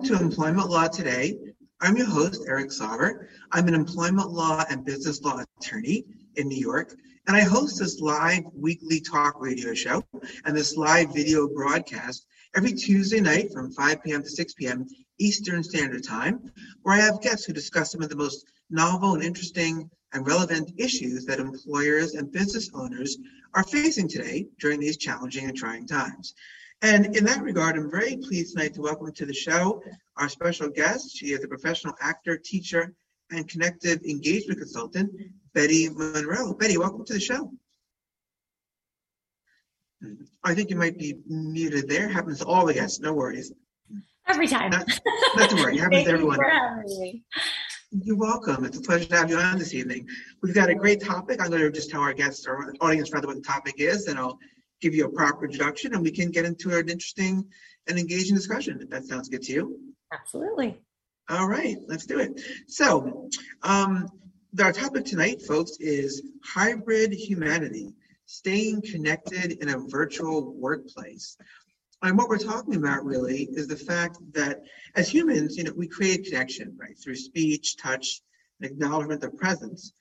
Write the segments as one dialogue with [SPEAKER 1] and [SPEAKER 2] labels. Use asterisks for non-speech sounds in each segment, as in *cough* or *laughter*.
[SPEAKER 1] Welcome to Employment Law Today. I'm your host, Eric Sauber. I'm an employment law and business law attorney in New York, and I host this live weekly talk radio show and this live video broadcast every Tuesday night from 5 p.m. to 6 p.m. Eastern Standard Time, where I have guests who discuss some of the most novel and interesting and relevant issues that employers and business owners are facing today during these challenging and trying times. And in that regard, I'm very pleased tonight to welcome to the show our special guest. She is a professional actor, teacher, and connective engagement consultant, Betty Monroe. Betty, welcome to the show. I think you might be muted there. Happens to all the guests, no worries.
[SPEAKER 2] Every time.
[SPEAKER 1] Not, not to worry, happens to *laughs* everyone.
[SPEAKER 2] You for having me.
[SPEAKER 1] You're welcome. It's a pleasure to have you on this evening. We've got a great topic. I'm going to just tell our guests, or audience, rather, what the topic is, and I'll give you a proper introduction, and we can get into an interesting and engaging discussion. If that sounds good to you.
[SPEAKER 2] Absolutely.
[SPEAKER 1] All right, let's do it. So, um, our topic tonight, folks, is hybrid humanity, staying connected in a virtual workplace. And what we're talking about really is the fact that as humans, you know, we create connection, right, through speech, touch, and acknowledgement of presence.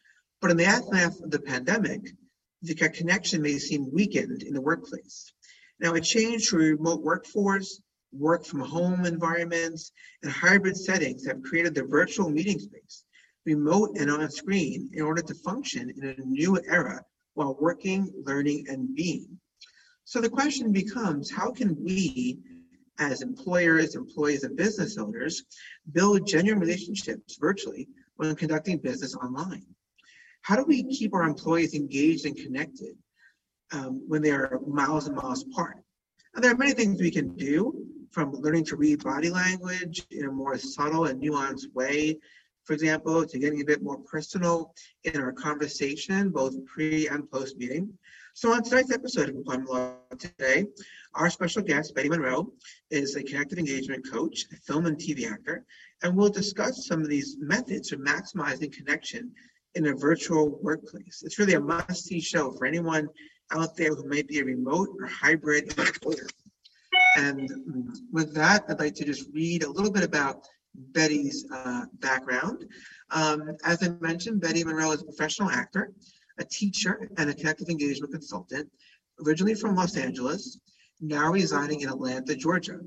[SPEAKER 1] But in the aftermath of the pandemic, the connection may seem weakened in the workplace. Now, a change to remote workforce, work from home environments, and hybrid settings have created the virtual meeting space, remote and on screen, in order to function in a new era while working, learning, and being. So the question becomes how can we, as employers, employees, and business owners, build genuine relationships virtually when conducting business online? How do we keep our employees engaged and connected um, when they are miles and miles apart? And there are many things we can do from learning to read body language in a more subtle and nuanced way, for example, to getting a bit more personal in our conversation, both pre and post meeting. So on tonight's episode of Employment Law Today, our special guest, Betty Monroe, is a connected engagement coach, a film and TV actor, and we'll discuss some of these methods for maximizing connection in a virtual workplace. It's really a must-see show for anyone out there who may be a remote or hybrid employer. And with that, I'd like to just read a little bit about Betty's uh, background. Um, as I mentioned, Betty Monroe is a professional actor, a teacher, and a connective engagement consultant, originally from Los Angeles, now residing in Atlanta, Georgia,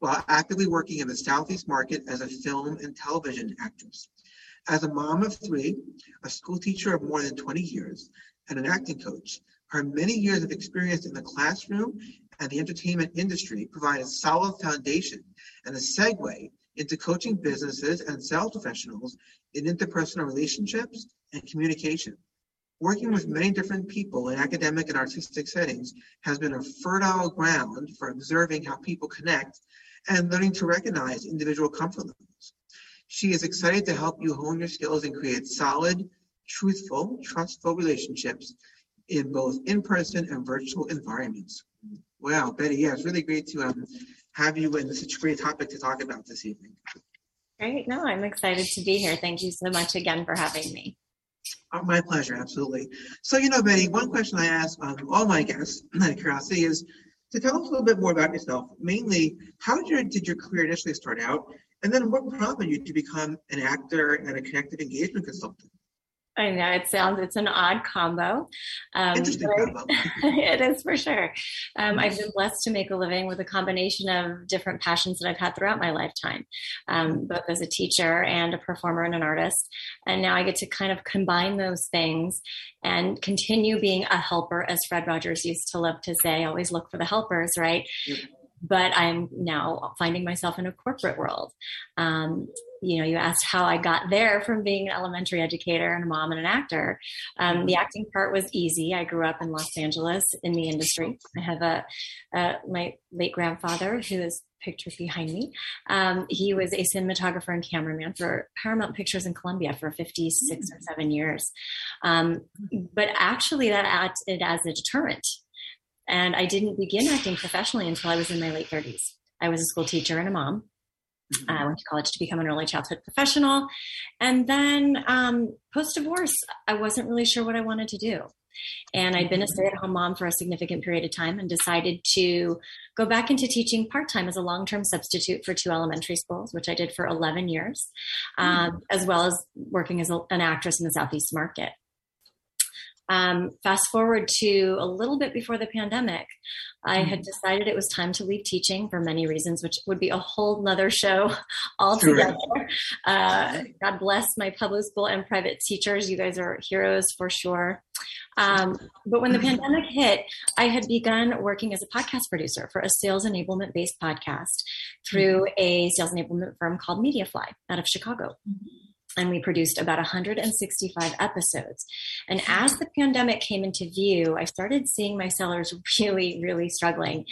[SPEAKER 1] while actively working in the Southeast market as a film and television actress. As a mom of three, a school teacher of more than 20 years, and an acting coach, her many years of experience in the classroom and the entertainment industry provide a solid foundation and a segue into coaching businesses and sales professionals in interpersonal relationships and communication. Working with many different people in academic and artistic settings has been a fertile ground for observing how people connect and learning to recognize individual comfort levels. She is excited to help you hone your skills and create solid, truthful, trustful relationships in both in-person and virtual environments. Wow, Betty, yeah, it's really great to um, have you in such a great topic to talk about this evening.
[SPEAKER 2] Great. No, I'm excited to be here. Thank you so much again for having me.
[SPEAKER 1] Oh, my pleasure, absolutely. So, you know, Betty, one question I ask um, all my guests *laughs* out of curiosity is to tell us a little bit more about yourself. Mainly, how did your, did your career initially start out? And then what prompted you to become an actor and a connected engagement consultant?
[SPEAKER 2] I know it sounds it's an odd combo.
[SPEAKER 1] Um, Interesting combo. *laughs*
[SPEAKER 2] it is for sure. Um, I've been blessed to make a living with a combination of different passions that I've had throughout my lifetime, um, both as a teacher and a performer and an artist. And now I get to kind of combine those things and continue being a helper, as Fred Rogers used to love to say. Always look for the helpers, right? But I'm now finding myself in a corporate world. Um, you know, you asked how I got there from being an elementary educator and a mom and an actor. Um, the acting part was easy. I grew up in Los Angeles in the industry. I have a, my late grandfather who is pictured behind me. Um, he was a cinematographer and cameraman for Paramount Pictures in Columbia for 56 or seven years. Um, but actually, that acted as a deterrent and I didn't begin acting professionally until I was in my late 30s. I was a school teacher and a mom. Mm-hmm. I went to college to become an early childhood professional. And then um, post divorce, I wasn't really sure what I wanted to do. And I'd been a stay at home mom for a significant period of time and decided to go back into teaching part time as a long term substitute for two elementary schools, which I did for 11 years, um, as well as working as a, an actress in the Southeast market. Um, fast forward to a little bit before the pandemic, I had mm-hmm. decided it was time to leave teaching for many reasons, which would be a whole nother show *laughs* altogether. Uh, God bless my public school and private teachers. You guys are heroes for sure. Um, but when the pandemic hit, I had begun working as a podcast producer for a sales enablement based podcast through mm-hmm. a sales enablement firm called Mediafly out of Chicago. Mm-hmm and we produced about 165 episodes. And as the pandemic came into view, I started seeing my sellers *laughs* really, really struggling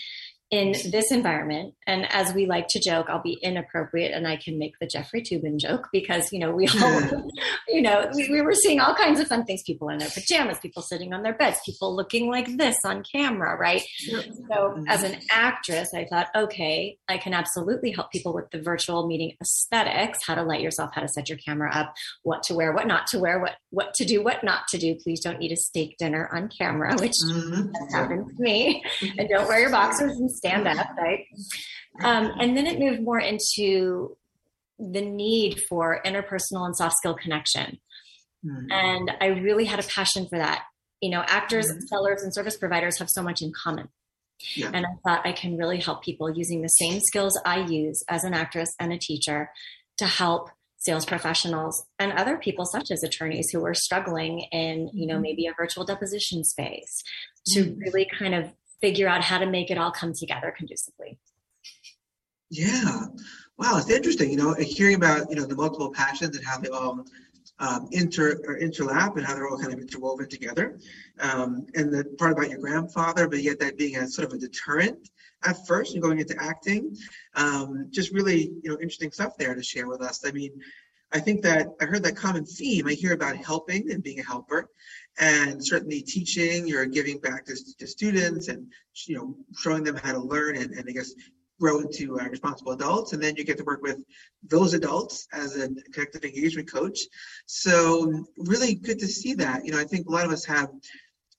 [SPEAKER 2] in this environment, and as we like to joke, I'll be inappropriate and I can make the Jeffrey Toobin joke because, you know, we all, *laughs* you know, we, we, were seeing all kinds of fun things people in their pajamas, people sitting on their beds, people looking like this on camera, right? So, mm-hmm. as an actress, I thought, okay, I can absolutely help people with the virtual meeting aesthetics, how to light yourself, how to set your camera up, what to wear, what not to wear, what, what to do, what not to do. Please don't eat a steak dinner on camera, which mm-hmm. happened to me. and don't wear your boxers and stand up, right? Um, and then it moved more into the need for interpersonal and soft skill connection. Mm-hmm. And I really had a passion for that. You know, actors, mm-hmm. sellers, and service providers have so much in common. Yeah. And I thought I can really help people using the same skills I use as an actress and a teacher to help sales professionals and other people such as attorneys who are struggling in you know mm-hmm. maybe a virtual deposition space to mm-hmm. really kind of figure out how to make it all come together conducively.
[SPEAKER 1] Yeah. Wow, it's interesting, you know, hearing about, you know, the multiple passions and how they all um, inter or interlap and how they're all kind of interwoven together. Um, and the part about your grandfather, but yet that being a sort of a deterrent at first and going into acting. Um, just really, you know, interesting stuff there to share with us. I mean, I think that I heard that common theme. I hear about helping and being a helper and certainly teaching you're giving back to, to students and you know showing them how to learn and, and i guess grow into uh, responsible adults. And then you get to work with those adults as a connected engagement coach. So really good to see that. You know i think a lot of us have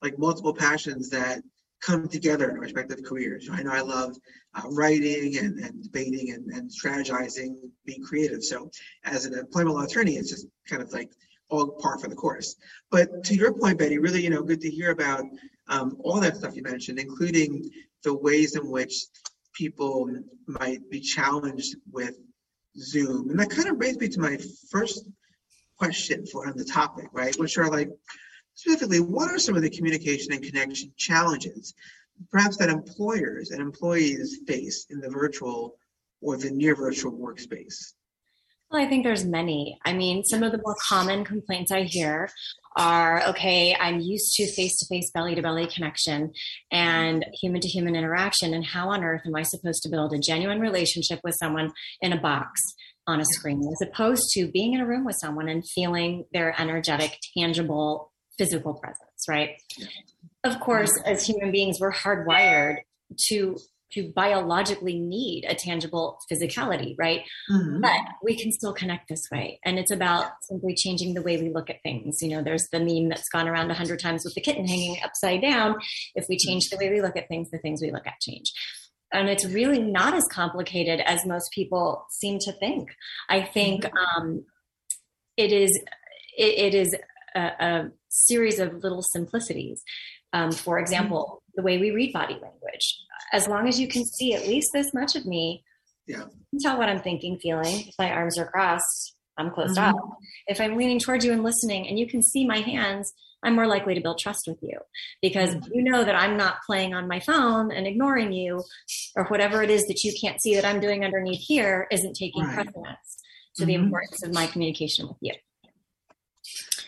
[SPEAKER 1] like multiple passions that come together in our respective careers. I know i love uh, writing and, and debating and, and strategizing being creative. So as an employment law attorney it's just kind of like all par for the course. But to your point, Betty, really, you know, good to hear about um, all that stuff you mentioned, including the ways in which people might be challenged with Zoom. And that kind of brings me to my first question for on the topic, right? Which are like specifically, what are some of the communication and connection challenges, perhaps that employers and employees face in the virtual or the near virtual workspace?
[SPEAKER 2] Well, I think there's many. I mean, some of the more common complaints I hear are okay, I'm used to face to face, belly to belly connection and human to human interaction. And how on earth am I supposed to build a genuine relationship with someone in a box on a screen as opposed to being in a room with someone and feeling their energetic, tangible, physical presence, right? Of course, as human beings, we're hardwired to to biologically need a tangible physicality, right? Mm-hmm. But we can still connect this way. And it's about simply changing the way we look at things. You know, there's the meme that's gone around a hundred times with the kitten hanging upside down. If we change the way we look at things, the things we look at change. And it's really not as complicated as most people seem to think. I think mm-hmm. um, it is. It, it is a, a series of little simplicities. Um, for example, the way we read body language as long as you can see at least this much of me,
[SPEAKER 1] yeah.
[SPEAKER 2] You can tell what I'm thinking, feeling. If my arms are crossed, I'm closed mm-hmm. off. If I'm leaning towards you and listening and you can see my hands, I'm more likely to build trust with you because mm-hmm. you know that I'm not playing on my phone and ignoring you or whatever it is that you can't see that I'm doing underneath here isn't taking right. precedence to mm-hmm. the importance of my communication with you.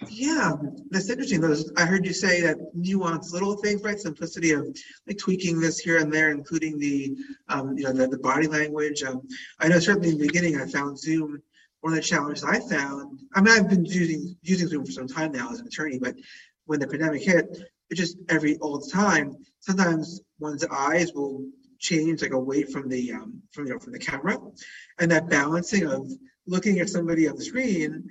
[SPEAKER 1] Yeah, that's interesting. Those I heard you say that nuance, little things, right? Simplicity of like tweaking this here and there, including the um, you know the, the body language. Um, I know certainly in the beginning I found Zoom one of the challenges I found. I mean, I've been using using Zoom for some time now as an attorney, but when the pandemic hit, it just every all the time. Sometimes one's eyes will change like away from the um, from you know from the camera, and that balancing of looking at somebody on the screen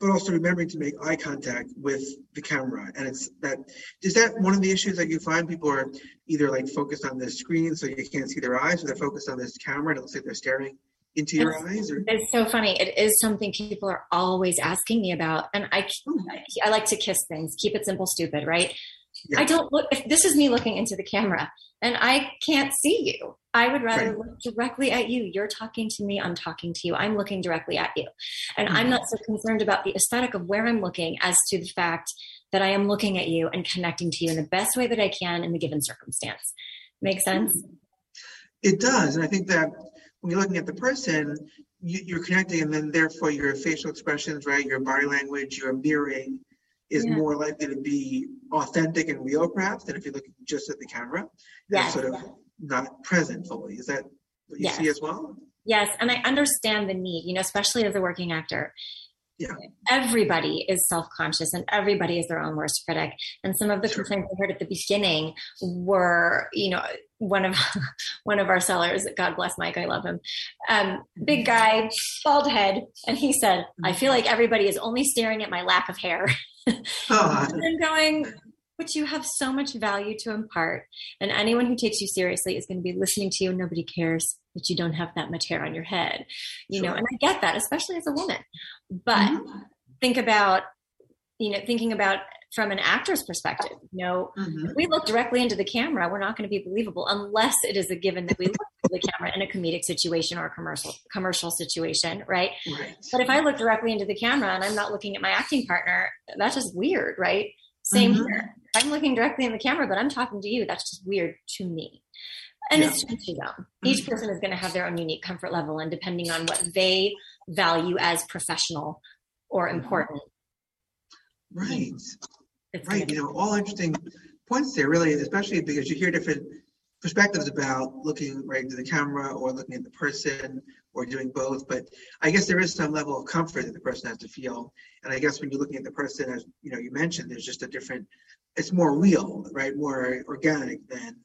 [SPEAKER 1] but also remembering to make eye contact with the camera. And it's that is that one of the issues that you find people are either like focused on the screen so you can't see their eyes, or they're focused on this camera and it looks like they're staring into your
[SPEAKER 2] it's,
[SPEAKER 1] eyes? Or?
[SPEAKER 2] It's so funny. It is something people are always asking me about, and I hmm. I like to kiss things. Keep it simple, stupid, right? Yeah. I don't look. If this is me looking into the camera, and I can't see you. I would rather right. look directly at you. You're talking to me. I'm talking to you. I'm looking directly at you, and mm-hmm. I'm not so concerned about the aesthetic of where I'm looking as to the fact that I am looking at you and connecting to you in the best way that I can in the given circumstance. Make sense?
[SPEAKER 1] It does, and I think that when you're looking at the person, you, are connecting, and then therefore your facial expressions, right, your body language, your mirroring is yeah. more likely to be authentic and real, perhaps, than if you're looking just at the camera. Yes. sort of not present fully. Is that what you yes. see as well?
[SPEAKER 2] Yes, and I understand the need, you know, especially as a working actor. Yeah. Everybody is self-conscious and everybody is their own worst critic. And some of the sure. complaints I heard at the beginning were, you know, one of *laughs* one of our sellers, God bless Mike, I love him. Um, big guy, bald head, and he said, "I feel like everybody is only staring at my lack of hair." *laughs* oh. and I'm going, but you have so much value to impart, and anyone who takes you seriously is going to be listening to you. And nobody cares that you don't have that much hair on your head, you sure. know. And I get that, especially as a woman. But mm-hmm. think about, you know, thinking about from an actor's perspective. You know, mm-hmm. if we look directly into the camera, we're not going to be believable unless it is a given that we look *laughs* at the camera in a comedic situation or a commercial commercial situation, right? right? But if I look directly into the camera and I'm not looking at my acting partner, that's just weird, right? Same mm-hmm. here. I'm looking directly in the camera, but I'm talking to you. That's just weird to me. And yeah. it's to them. Each mm-hmm. person is going to have their own unique comfort level, and depending on what they value as professional or mm-hmm. important.
[SPEAKER 1] Right. Right. You know, all interesting points there, really, especially because you hear different perspectives about looking right into the camera or looking at the person or doing both. But I guess there is some level of comfort that the person has to feel. And I guess when you're looking at the person, as you know, you mentioned, there's just a different. It's more real, right? More organic than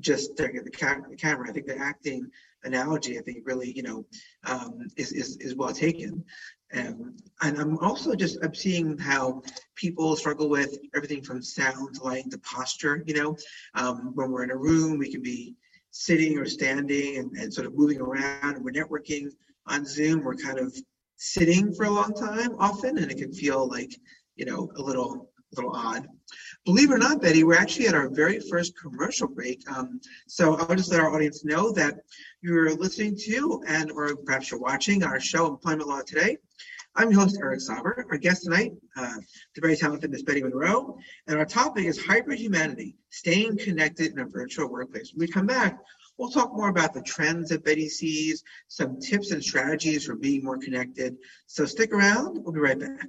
[SPEAKER 1] just staring at the, cam- the camera. I think the acting analogy, I think, really, you know, um, is, is is well taken. Um, and I'm also just I'm seeing how people struggle with everything from sound to lighting to posture. You know, um, when we're in a room, we can be sitting or standing and, and sort of moving around. And we're networking on Zoom. We're kind of sitting for a long time often, and it can feel like you know a little a little odd. Believe it or not, Betty, we're actually at our very first commercial break. Um, so I'll just let our audience know that you're listening to and or perhaps you're watching our show Employment Law Today. I'm your host, Eric Sauber. Our guest tonight, uh, the very talented Miss Betty Monroe, and our topic is hybrid humanity, staying connected in a virtual workplace. When we come back, we'll talk more about the trends that Betty sees, some tips and strategies for being more connected. So stick around. We'll be right back.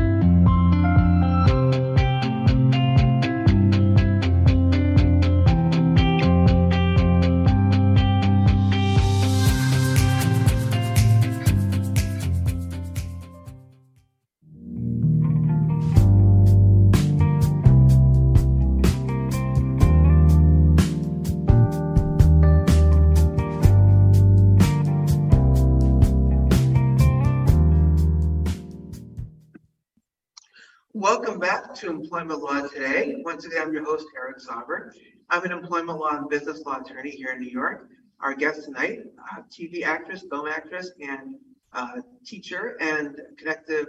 [SPEAKER 1] To Employment Law Today. Once again, I'm your host, Eric Sauber. I'm an employment law and business law attorney here in New York. Our guest tonight, uh, TV actress, film actress, and uh, teacher and connective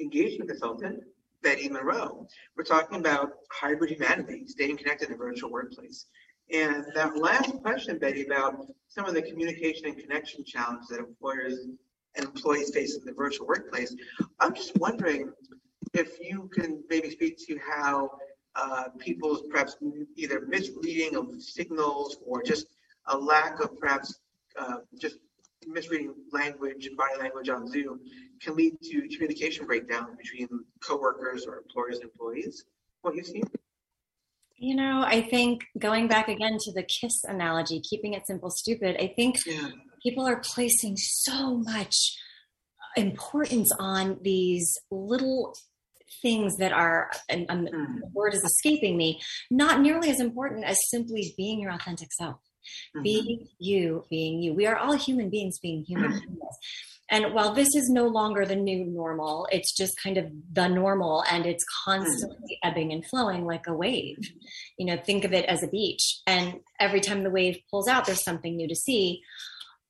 [SPEAKER 1] engagement consultant, Betty Monroe. We're talking about hybrid humanity, staying connected in a virtual workplace. And that last question, Betty, about some of the communication and connection challenges that employers and employees face in the virtual workplace, I'm just wondering if you can maybe speak to how uh, people's perhaps either misreading of signals or just a lack of perhaps uh, just misreading language and body language on Zoom can lead to communication breakdown between coworkers or employers and employees. What you've seen?
[SPEAKER 2] You know, I think going back again to the kiss analogy, keeping it simple, stupid, I think yeah. people are placing so much importance on these little things that are, and, and mm. the word is escaping me, not nearly as important as simply being your authentic self. Mm-hmm. Being you, being you. We are all human beings being human mm-hmm. beings. And while this is no longer the new normal, it's just kind of the normal and it's constantly mm. ebbing and flowing like a wave. You know, think of it as a beach. And every time the wave pulls out, there's something new to see.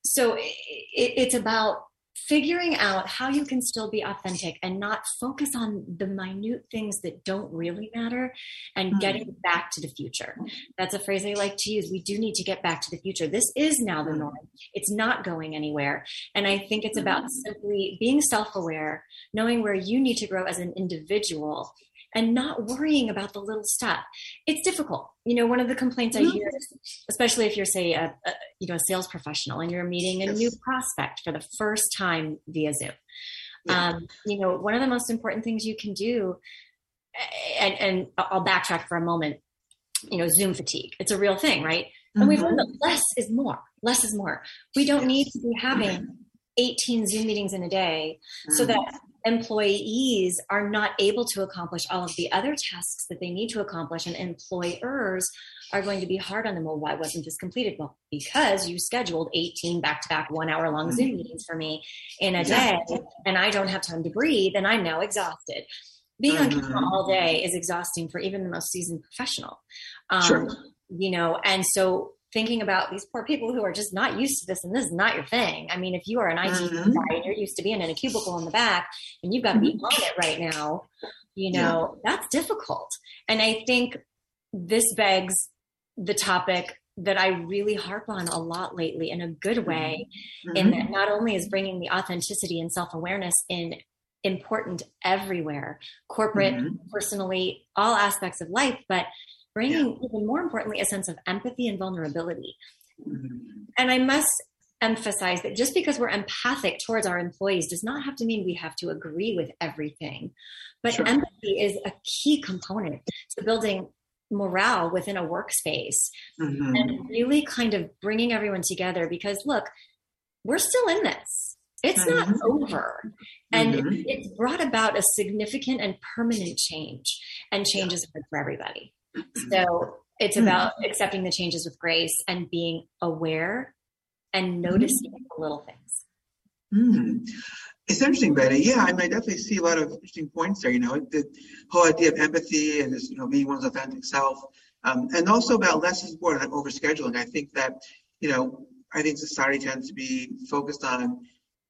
[SPEAKER 2] So it, it's about figuring out how you can still be authentic and not focus on the minute things that don't really matter and mm-hmm. getting back to the future. That's a phrase I like to use. We do need to get back to the future. This is now the norm. It's not going anywhere. And I think it's about mm-hmm. simply being self aware, knowing where you need to grow as an individual and not worrying about the little stuff. It's difficult. You know, one of the complaints mm-hmm. I hear, especially if you're, say, a, a, you know a sales professional and you're meeting a yes. new prospect for the first time via Zoom. Yeah. Um, you know, one of the most important things you can do, and, and I'll backtrack for a moment. You know, Zoom fatigue. It's a real thing, right? And mm-hmm. we've learned that less is more. Less is more. We don't yes. need to be having 18 Zoom meetings in a day mm-hmm. so that employees are not able to accomplish all of the other tasks that they need to accomplish and employers are going to be hard on them well why wasn't this completed well because you scheduled 18 back-to-back one hour long zoom mm-hmm. meetings for me in a day and i don't have time to breathe and i'm now exhausted being on camera mm-hmm. all day is exhausting for even the most seasoned professional um, sure. you know and so thinking about these poor people who are just not used to this and this is not your thing. I mean, if you are an IT mm-hmm. guy and you're used to being in a cubicle in the back and you've got to be mm-hmm. on it right now, you know, yeah. that's difficult. And I think this begs the topic that I really harp on a lot lately in a good way, mm-hmm. in that not only is bringing the authenticity and self awareness in important everywhere, corporate, mm-hmm. personally, all aspects of life, but bringing yeah. even more importantly a sense of empathy and vulnerability. Mm-hmm. And I must emphasize that just because we're empathic towards our employees does not have to mean we have to agree with everything. But sure. empathy is a key component to building morale within a workspace mm-hmm. and really kind of bringing everyone together because look, we're still in this. It's mm-hmm. not over. And mm-hmm. it's brought about a significant and permanent change, and change is good for everybody. So it's hmm. about accepting the changes with grace and being aware and noticing mm. the little things.
[SPEAKER 1] Mm. It's interesting, Betty. Yeah, I, mean, I definitely see a lot of interesting points there. You know, the whole idea of empathy and just, you know, being one's authentic self, um, and also about less is more and overscheduling. I think that, you know, I think society tends to be focused on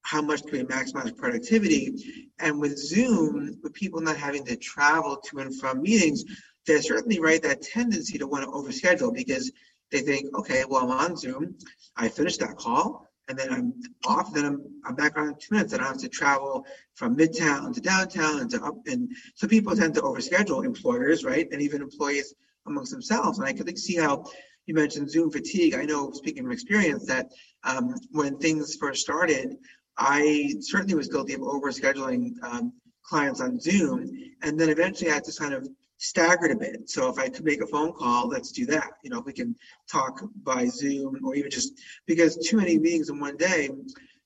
[SPEAKER 1] how much can we maximize productivity, and with Zoom, with people not having to travel to and from meetings, there's certainly right that tendency to want to overschedule because they think, okay, well, I'm on Zoom, I finished that call, and then I'm off, then I'm, I'm back on in two minutes, I have to travel from midtown to downtown and to up. And so people tend to overschedule employers, right? And even employees amongst themselves. And I could see how you mentioned Zoom fatigue. I know, speaking from experience, that um, when things first started, I certainly was guilty of overscheduling um, clients on Zoom. And then eventually I had to kind of staggered a bit. So if I could make a phone call, let's do that. You know, we can talk by Zoom or even just because too many meetings in one day,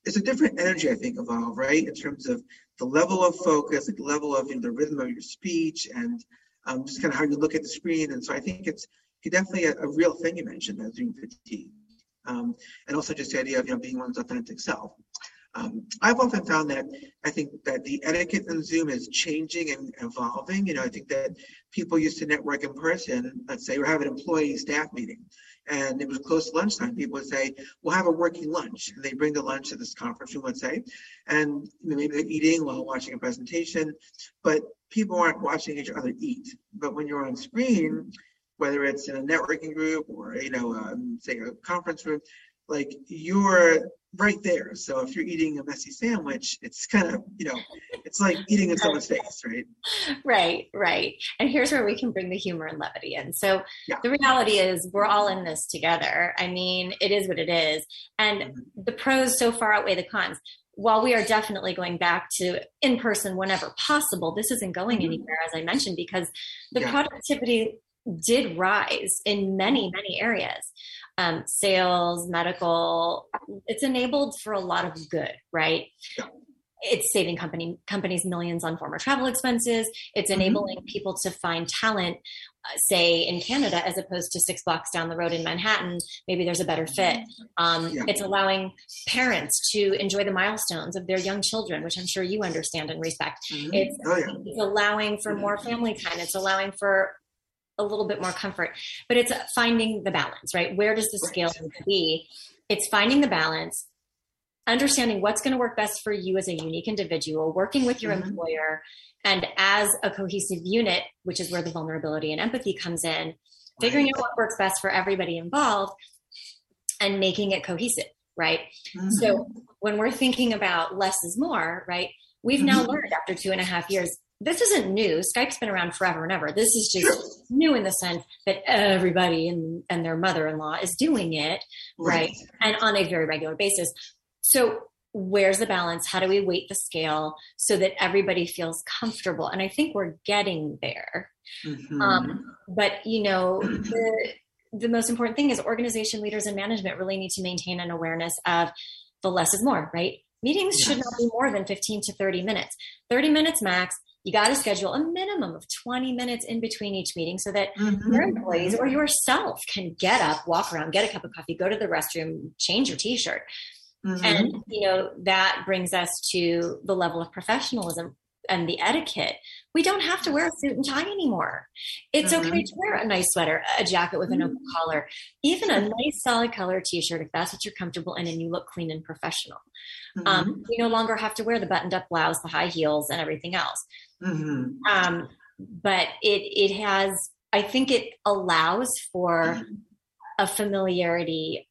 [SPEAKER 1] it's a different energy, I think, evolve, right? In terms of the level of focus, the level of you know, the rhythm of your speech and um, just kind of how you look at the screen. And so I think it's definitely a, a real thing you mentioned, that Zoom fatigue. Um, and also just the idea of you know being one's authentic self. Um, I've often found that I think that the etiquette in Zoom is changing and evolving. You know, I think that people used to network in person. Let's say we have an employee staff meeting, and it was close to lunchtime. People would say, "We'll have a working lunch," and they bring the lunch to this conference room, let's say, and maybe they're eating while watching a presentation, but people aren't watching each other eat. But when you're on screen, whether it's in a networking group or you know, um, say a conference room, like you're right there. So if you're eating a messy sandwich, it's kind of, you know, it's like eating in someone's *laughs* face, right?
[SPEAKER 2] Right, right. And here's where we can bring the humor and levity in. So
[SPEAKER 1] Yeah.
[SPEAKER 2] the reality is we're all in this together. I mean, it is what it is. And
[SPEAKER 1] Mhm.
[SPEAKER 2] the pros so far outweigh the cons. While we are definitely going back to in person whenever possible, this isn't going
[SPEAKER 1] Mhm.
[SPEAKER 2] anywhere, as I mentioned, because the
[SPEAKER 1] Yeah.
[SPEAKER 2] productivity did rise in many, many areas. Um, sales, medical, it's enabled for a lot of good, right? It's saving company companies millions on former travel expenses. It's
[SPEAKER 1] Mhm.
[SPEAKER 2] enabling people to find talent, uh, say in Canada, as opposed to six blocks down the road in Manhattan. Maybe there's a better fit. Um,
[SPEAKER 1] Yeah.
[SPEAKER 2] It's allowing parents to enjoy the milestones of their young children, which I'm sure you understand and respect.
[SPEAKER 1] Mhm.
[SPEAKER 2] It's
[SPEAKER 1] oh yeah,
[SPEAKER 2] it's allowing for more family time. It's allowing for a little bit more comfort, but it's finding the balance, right? Where does the scale
[SPEAKER 1] Right.
[SPEAKER 2] be? It's finding the balance, understanding what's going to work best for you as a unique individual, working with your
[SPEAKER 1] Mhm.
[SPEAKER 2] employer, and as a cohesive unit, which is where the vulnerability and empathy comes in, figuring
[SPEAKER 1] Right.
[SPEAKER 2] out what works best for everybody involved and making it cohesive, right?
[SPEAKER 1] Mhm.
[SPEAKER 2] So when we're thinking about less is more, right? We've now
[SPEAKER 1] Mhm.
[SPEAKER 2] learned after two and a half years. This isn't new. Skype's been around forever and ever. This is just
[SPEAKER 1] Sure.
[SPEAKER 2] new in the sense that everybody and, and their mother-in-law is doing it, right? And on a very regular basis. So where's the balance? How do we weight the scale so that everybody feels comfortable? And I think we're getting there.
[SPEAKER 1] Mhm.
[SPEAKER 2] Um, but you know, *clears throat* the the most important thing is organization leaders and management really need to maintain an awareness of the less is more, right? Meetings should not be more than 15 to 30 minutes. 30 minutes max. You got to schedule a minimum of 20 minutes in between each meeting so that
[SPEAKER 1] Mhm.
[SPEAKER 2] your employees or yourself can get up, walk around, get a cup of coffee, go to the restroom, change your t-shirt.
[SPEAKER 1] Mhm.
[SPEAKER 2] And you know, that brings us to the level of professionalism and the etiquette. We don't have to wear a suit and tie anymore. It's
[SPEAKER 1] Mhm.
[SPEAKER 2] okay to wear a nice sweater, a jacket with an open collar, even a nice solid color t-shirt if that's what you're comfortable in and you look clean and professional. Um, we no longer have to wear the buttoned up blouse, the high heels, and everything else.
[SPEAKER 1] Mhm.
[SPEAKER 2] Um, but it it has, I think, it allows for a familiarity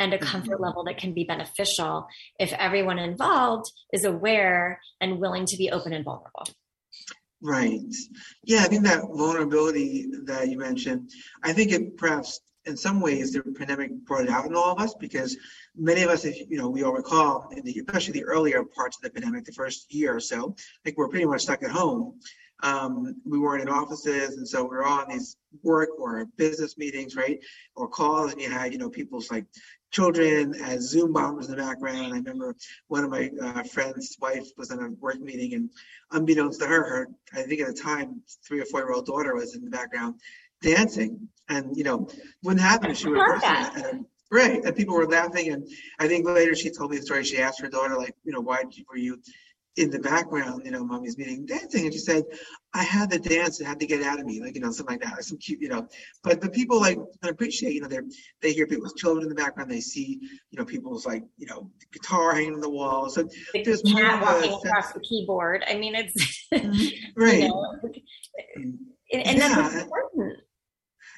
[SPEAKER 2] and a comfort
[SPEAKER 1] Mhm.
[SPEAKER 2] level that can be beneficial if everyone involved is aware and willing to be open and vulnerable.
[SPEAKER 1] Right. Yeah, I think that vulnerability that you mentioned, I think it perhaps in some ways the pandemic brought it out in all of us because many of us, if you know, we all recall, in the, especially the earlier parts of the pandemic, the first year or so, like we're pretty much stuck at home. Um, we weren't in offices, and so we were on these work or business meetings, right, or calls, and you had, you know, people's like children as Zoom bombers in the background. I remember one of my uh, friends' wife was in a work meeting, and unbeknownst to her, her I think at the time three or four year old daughter was in the background dancing, and you know wouldn't happen if she were a
[SPEAKER 2] love
[SPEAKER 1] person.
[SPEAKER 2] that.
[SPEAKER 1] And, right, and people were laughing, and I think later she told me the story. She asked her daughter like, you know, why were you in the background, you know, mommy's meeting dancing, and she said, I had the dance, it had to get out of me, like you know, something like that, like some cute, you know. But but people like appreciate, you know, they they hear people's children in the background, they see, you know, people's like, you know, guitar hanging on the wall. So
[SPEAKER 2] The
[SPEAKER 1] There's more
[SPEAKER 2] cat
[SPEAKER 1] a
[SPEAKER 2] walking across the keyboard. I mean, it's *laughs* mm-hmm.
[SPEAKER 1] right.
[SPEAKER 2] you know, and, and that's
[SPEAKER 1] Yeah.
[SPEAKER 2] important.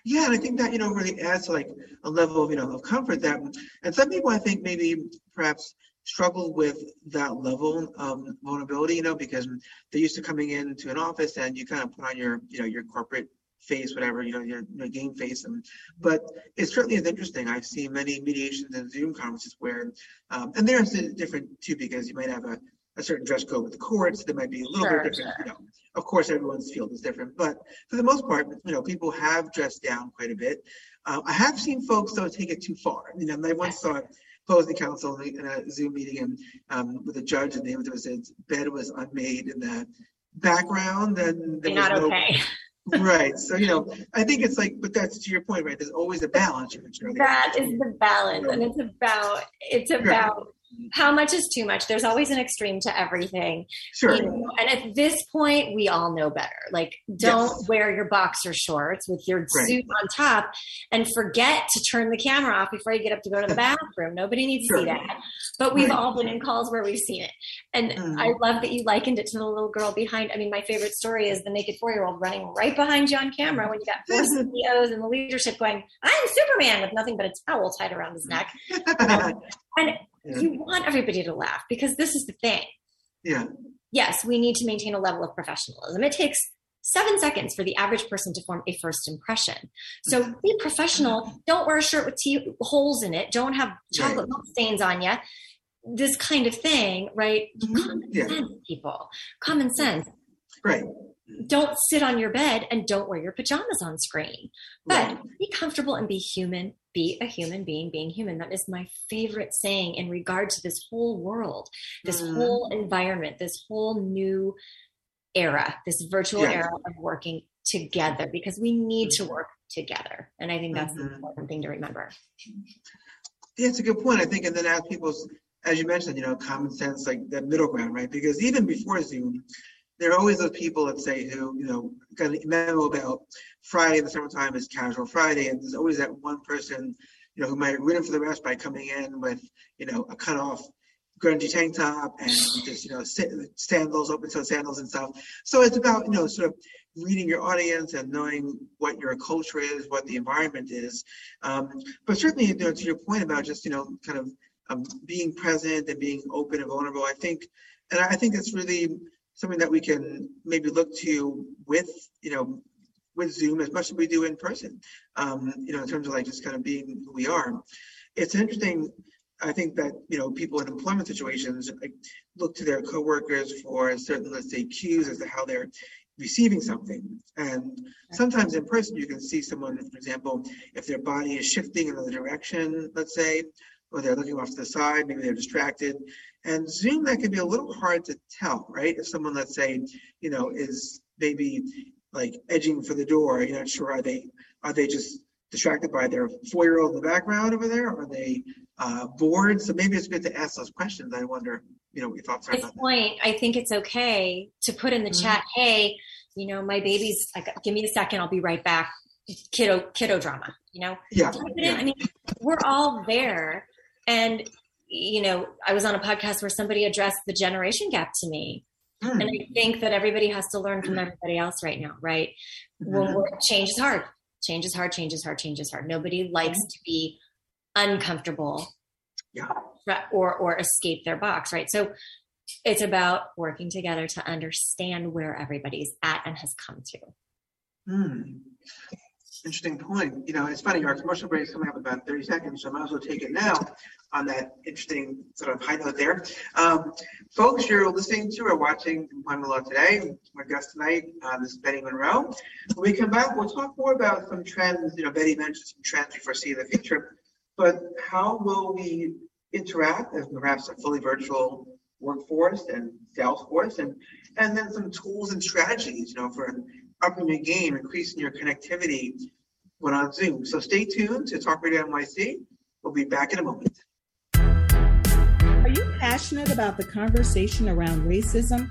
[SPEAKER 1] Yeah, and I think that you know really adds to like a level of you know of comfort that, and some people I think maybe perhaps struggle with that level of vulnerability, you know, because they're used to coming into an office and you kind of put on your you know your corporate face, whatever you know your, your game face, and but it certainly is interesting. I've seen many mediations and Zoom conferences where, um, and they're different too because you might have a a certain dress code with the courts. There might be a little
[SPEAKER 2] Sure,
[SPEAKER 1] bit different, you know. Of course, everyone's field is different, but for the most part, you know, people have dressed down quite a bit. Uh, I have seen folks though take it too far. You know, I once saw counsel in a- in a Zoom meeting and um, with a judge, and was his bed was unmade in the background, and there
[SPEAKER 2] They're
[SPEAKER 1] was
[SPEAKER 2] not
[SPEAKER 1] no
[SPEAKER 2] okay. *laughs*
[SPEAKER 1] right. So you know, I think it's like, but that's to your point, right? There's always a balance. you.
[SPEAKER 2] That is the balance, and it's about it's about how much is too much? There's always an extreme to everything.
[SPEAKER 1] Sure.
[SPEAKER 2] You know, and at this point, we all know better. Like, don't
[SPEAKER 1] Yes.
[SPEAKER 2] wear your boxer shorts with your
[SPEAKER 1] Right.
[SPEAKER 2] suit on top and forget to turn the camera off before you get up to go to the *laughs* bathroom. Nobody needs to see that. But we've
[SPEAKER 1] Right.
[SPEAKER 2] all been in calls where we've seen it. And
[SPEAKER 1] Mhm.
[SPEAKER 2] I love that you likened it to the little girl behind. I mean, my favorite story is the naked four year old running right behind you on camera when you got four *laughs* CEOs and the leadership going, I'm Superman with nothing but a towel tied around his neck. *laughs* And
[SPEAKER 1] Yeah.
[SPEAKER 2] you want everybody to laugh because this is the thing.
[SPEAKER 1] yeah.
[SPEAKER 2] Yes, we need to maintain a level of professionalism. It takes seven seconds for the average person to form a first impression. So be professional. Don't wear a shirt with tea holes in it. Don't have chocolate milk stains on you. This kind of thing, right?
[SPEAKER 1] Mhm.
[SPEAKER 2] Common
[SPEAKER 1] Yeah.
[SPEAKER 2] sense, people. Common sense.
[SPEAKER 1] Right.
[SPEAKER 2] Don't sit on your bed and don't wear your pajamas on screen. But
[SPEAKER 1] Right.
[SPEAKER 2] be comfortable and be human. Be a human being being human. That is my favorite saying in regard to this whole world, this
[SPEAKER 1] Mhm.
[SPEAKER 2] whole environment, this whole new era, this virtual
[SPEAKER 1] Yes.
[SPEAKER 2] era of working together because we need to work together. And I think that's the
[SPEAKER 1] Mhm.
[SPEAKER 2] important thing to remember.
[SPEAKER 1] Yeah, it's a good point. I think, and then as people's, as you mentioned, you know, common sense, like that middle ground, right? Because even before Zoom, there are always those people, let's say, who, you know, got a memo about Friday in the summertime is casual Friday, and there's always that one person, you know, who might ruin for the rest by coming in with, you know, a cut off grungy tank top and just, you know, sandals, open toe sandals and stuff. So it's about, you know, sort of reading your audience and knowing what your culture is, what the environment is. Um, but certainly, you know, to your point about just, you know, kind of um, being present and being open and vulnerable, I think, and I think it's really something that we can maybe look to with, you know, with Zoom as much as we do in person, um, you know, in terms of like just kind of being who we are. It's interesting, I think that, you know, people in employment situations like, look to their coworkers for certain, let's say, cues as to how they're receiving something. And sometimes in person, you can see someone, for example, if their body is shifting in another direction, let's say, or they're looking off to the side, maybe they're distracted. And Zoom, that can be a little hard to tell, right? If someone, let's say, you know, is maybe like edging for the door, you're not sure, are they, are they just distracted by their four-year-old in the background over there? Are they uh, bored? So maybe it's good to ask those questions. I wonder, you know, what your thoughts are
[SPEAKER 2] At
[SPEAKER 1] about
[SPEAKER 2] this
[SPEAKER 1] that.
[SPEAKER 2] point, I think it's okay to put in the
[SPEAKER 1] Mhm.
[SPEAKER 2] chat, hey, you know, my baby's like, give me a second, I'll be right back. Kiddo, kiddo drama, you know?
[SPEAKER 1] Yeah,
[SPEAKER 2] Type it in.
[SPEAKER 1] yeah.
[SPEAKER 2] I mean, we're all there. And, you know, I was on a podcast where somebody addressed the generation gap to me.
[SPEAKER 1] Hmm.
[SPEAKER 2] And I think that everybody has to learn from everybody else right now, right? When
[SPEAKER 1] Mhm.
[SPEAKER 2] we're, change is hard. Change is hard, change is hard, change is hard. Nobody likes to be uncomfortable
[SPEAKER 1] Yeah.
[SPEAKER 2] or or escape their box, right? So it's about working together to understand where everybody's at and has come to.
[SPEAKER 1] Hmm. Interesting point. You know, it's funny, our commercial break is coming up in about 30 seconds, so I might as well take it now on that interesting sort of high note there. Um, folks, you're listening to or watching Employment Law Today. My guest tonight, uh, this is Betty Monroe. When we come back, we'll talk more about some trends. You know, Betty mentioned some trends we foresee in the future, but how will we interact as perhaps a fully virtual workforce and sales force and and then some tools and strategies, you know, for upping your game, increasing your connectivity when on Zoom. So stay tuned to Talk Radio NYC. We'll be back in a moment.
[SPEAKER 3] Are you passionate about the conversation around racism?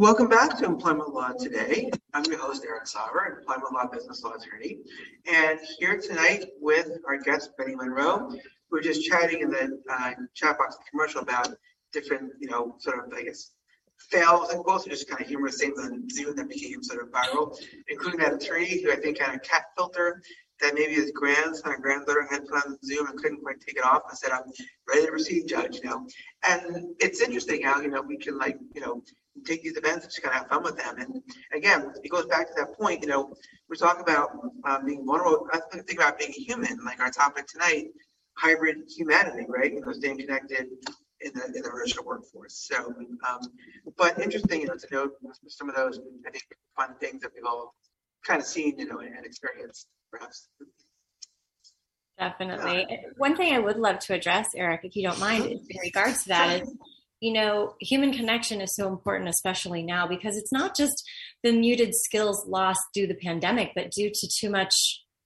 [SPEAKER 1] Welcome back to Employment Law Today. I'm your host, Eric Sauber, Employment Law Business Law Attorney. And here tonight with our guest, Betty Monroe. We are just chatting in the uh, chat box commercial about different, you know, sort of, I guess, fails and quotes, just kind of humorous things on Zoom that became sort of viral, including that attorney who I think had a cat filter that maybe his grandson or granddaughter had put on Zoom and couldn't quite take it off and said, I'm ready to receive judge, you know. And it's interesting how, you know, we can like, you know, take these events and just kind of have fun with them. And again, it goes back to that point, you know, we're talking about um, being vulnerable. I think about being human, like our topic tonight, hybrid humanity, right? You know, staying connected in the in the virtual workforce. So, um, but interesting, you know, to note some of those, I think, fun things that we've all kind of seen, you know, and experienced, perhaps.
[SPEAKER 2] Definitely. One thing I would love to address, Eric, if you don't mind, in regards to that, is you know, human connection is so important, especially now, because it's not just the muted skills lost due to the pandemic, but due to too much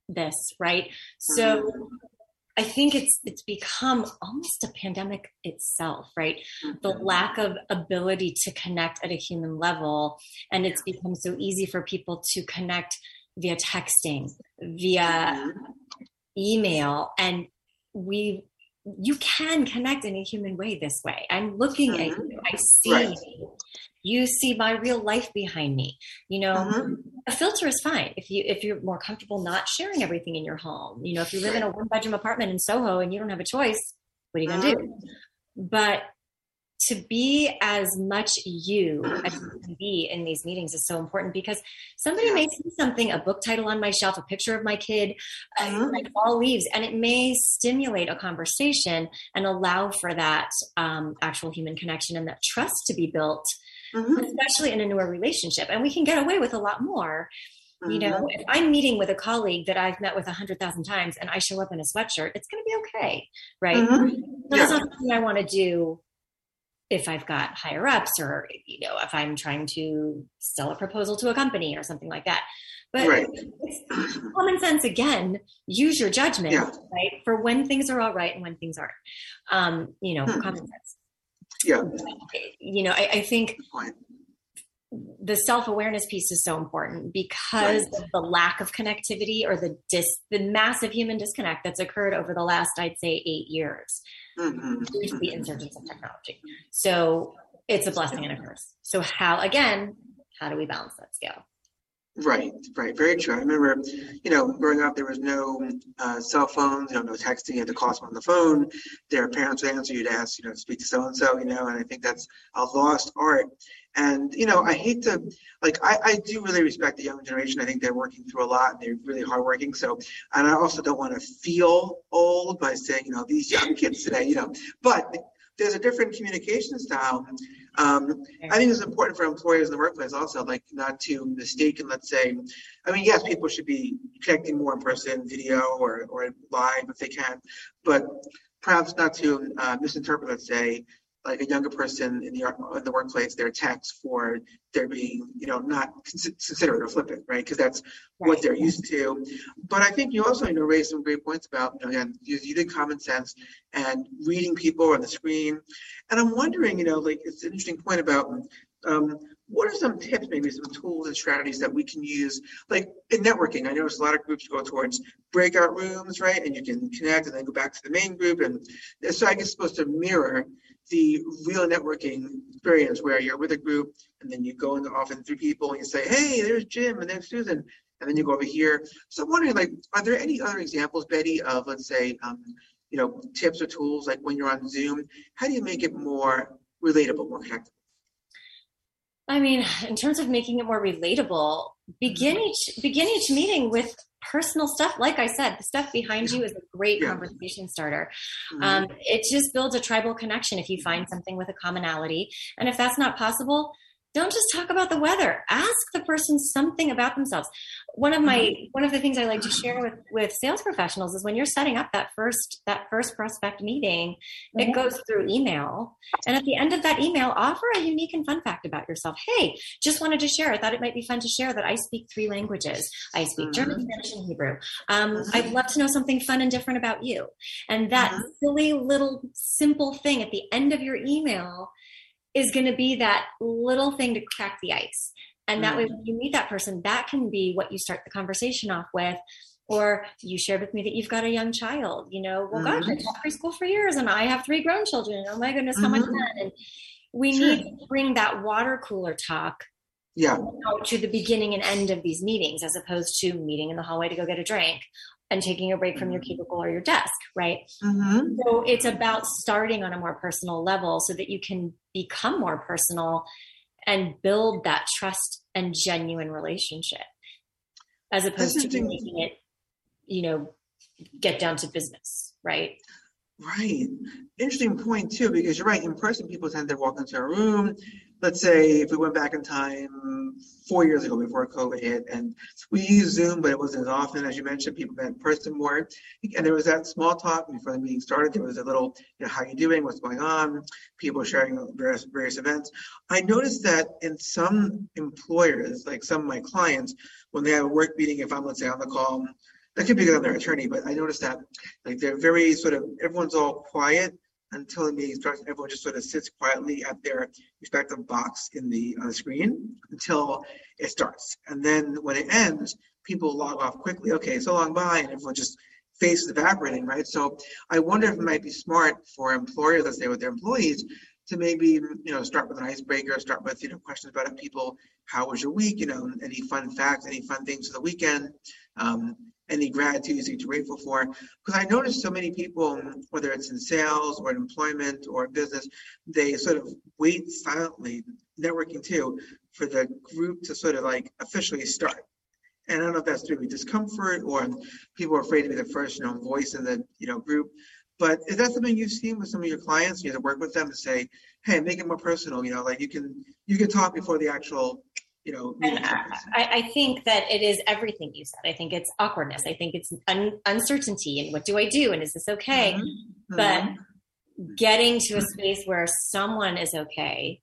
[SPEAKER 2] this, right? So mm-hmm. I think it's it's become almost a pandemic itself, right? The mm-hmm. lack of ability to connect at a human level, and it's become so easy for people to connect via texting, via mm-hmm. email, and we you can connect in a human way this way. I'm looking at you. I see
[SPEAKER 1] Right.
[SPEAKER 2] you. You see my real life behind me. You know,
[SPEAKER 1] Mhm.
[SPEAKER 2] a filter is fine if you if you're more comfortable not sharing everything in your home. You know, if you live in a one bedroom apartment in Soho and you don't have a choice, what are you gonna do? But to be as much you as you can be in these meetings is so important because somebody may see something, a book title on my shelf, a picture of my kid, uh, like fall leaves, and it may stimulate a conversation and allow for that um, actual human connection and that trust to be built, especially in a newer relationship. And we can get away with a lot more. You know, if I'm meeting with a colleague that I've met with a hundred thousand times and I show up in a sweatshirt, it's going to be okay, right?
[SPEAKER 1] Mhm.
[SPEAKER 2] That's
[SPEAKER 1] Yeah.
[SPEAKER 2] not something I want to do if I've got higher ups or you know if I'm trying to sell a proposal to a company or something like that. But
[SPEAKER 1] Right.
[SPEAKER 2] common sense again. Use your judgment,
[SPEAKER 1] Yeah.
[SPEAKER 2] right, for when things are all right and when things aren't. Um, you know,
[SPEAKER 1] Hmm.
[SPEAKER 2] common sense.
[SPEAKER 1] Yeah.
[SPEAKER 2] You know, I, I think. The self-awareness piece is so important because of the lack of connectivity or the dis the massive human disconnect that's occurred over the last i'd say eight years
[SPEAKER 1] Mhm.
[SPEAKER 2] due to the insurgence of technology so it's a blessing and a curse so how again how do we balance that scale
[SPEAKER 1] Right, right, very true. I remember, you know, growing up, there was no uh, cell phones, you know, no texting. You had to call someone on the phone. Their parents would answer. You'd ask, you know, speak to so and so, you know. And I think that's a lost art. And you know, I hate to, like, I, I do really respect the young generation. I think they're working through a lot. and They're really hardworking. So, and I also don't want to feel old by saying, you know, these young kids today, you know. But there's a different communication style. Um, I think it's important for employers in the workplace also, like not to mistake and let's say, I mean, yes, people should be connecting more in person, video or, or live if they can, but perhaps not to uh, misinterpret, let's say, like a younger person in the in the workplace, their text for their being, you know, not considerate or flippant, right? Because that's what they're used to. But I think you also, you know, raised some great points about, you know, again, did common sense and reading people on the screen. And I'm wondering, you know, like it's an interesting point about um, what are some tips, maybe some tools and strategies that we can use, like in networking? I notice a lot of groups go towards breakout rooms, right? And you can connect and then go back to the main group. And so I guess it's supposed to mirror the real networking experience where you're with a group and then you go in often three people and you say, hey, there's Jim and there's Susan. and then you go over here. So I'm wondering, like, are there any other examples, Betty, of let's say, um, you know, tips or tools like when you're on Zoom? How do you make it more relatable, more connected?
[SPEAKER 2] I mean, in terms of making it more relatable, begin each begin each meeting with personal stuff. Like I said, the stuff behind you is a great
[SPEAKER 1] Yeah.
[SPEAKER 2] conversation starter.
[SPEAKER 1] Mhm.
[SPEAKER 2] Um, it just builds a tribal connection if you find something with a commonality. And if that's not possible, don't just talk about the weather. Ask the person something about themselves. One of my mm-hmm. one of the things I like to share with with sales professionals is when you're setting up that first that first prospect meeting, it mm-hmm. goes through email. And at the end of that email, offer a unique and fun fact about yourself. Hey, just wanted to share. I thought it might be fun to share that I speak three languages. I speak mm-hmm. German, Spanish, and Hebrew. Um, I'd love to know something fun and different about you. And that silly little simple thing at the end of your email is going to be that little thing to crack the ice. And that mm. way, when you meet that person, that can be what you start the conversation off with. Or you shared with me that you've got a young child. You know, well, mm. gosh, I taught preschool for years, and I have three grown children. Oh my goodness, how much
[SPEAKER 1] Mhm.
[SPEAKER 2] fun! And we
[SPEAKER 1] Sure.
[SPEAKER 2] need to bring that water cooler talk
[SPEAKER 1] Yeah.
[SPEAKER 2] out to the beginning and end of these meetings, as opposed to meeting in the hallway to go get a drink and taking a break from your mm-hmm. cubicle or your desk, right?
[SPEAKER 1] Mm-hmm.
[SPEAKER 2] So it's about starting on a more personal level so that you can become more personal and build that trust and genuine relationship as opposed to making it, you know, get down to business, right?
[SPEAKER 1] Right. Interesting point too, because you're right. In person, people tend to walk into a room. Let's say if we went back in time four years ago before COVID hit, and we used Zoom, but it wasn't as often as you mentioned. People met in person more, and there was that small talk before the meeting started. There was a little, you know, how you doing? What's going on? People sharing various various events. I noticed that in some employers, like some of my clients, when they have a work meeting, if I'm let's say on the call, that could be I'm their attorney, but I noticed that like they're very sort of everyone's all quiet until the meeting starts. Everyone just sort of sits quietly at their respective box in the on the screen until it starts. And then when it ends, people log off quickly. Okay, so long bye, and everyone just faces evaporating, right? So I wonder if it might be smart for employers, let's say with their employees, to maybe you know start with an icebreaker, start with you know questions about people. How was your week? You know, any fun facts, any fun things for the weekend. Um, any gratitude you're grateful for. Because I noticed so many people, whether it's in sales or in employment or business, they sort of wait silently, networking too, for the group to sort of like officially start. And I don't know if that's to discomfort or people are afraid to be the first, you know, voice in the, you know, group. But is that something you've seen with some of your clients? You have to work with them to say, hey, make it more personal, you know, like you can you can talk before the actual, you know,
[SPEAKER 2] And. I, I think that it is everything you said. I think it's awkwardness. I think it's un- uncertainty and what do I do and is this okay?
[SPEAKER 1] Mhm.
[SPEAKER 2] But
[SPEAKER 1] Mhm.
[SPEAKER 2] getting to a space where someone is okay,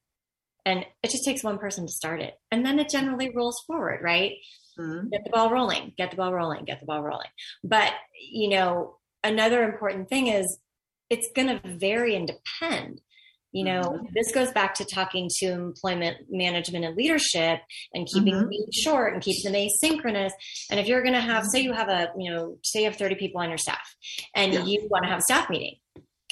[SPEAKER 2] and it just takes one person to start it, and then it generally rolls forward, right?
[SPEAKER 1] Mhm.
[SPEAKER 2] Get the ball rolling, get the ball rolling, get the ball rolling. But you know, another important thing is it's going to vary and depend. You know,
[SPEAKER 1] Mhm.
[SPEAKER 2] this goes back to talking to employment management and leadership and keeping
[SPEAKER 1] Mhm.
[SPEAKER 2] meetings short and keeping them asynchronous. And if you're going to have, say, you have a, you know, say you have 30 people on your staff and
[SPEAKER 1] Yeah.
[SPEAKER 2] you want to have a staff meeting,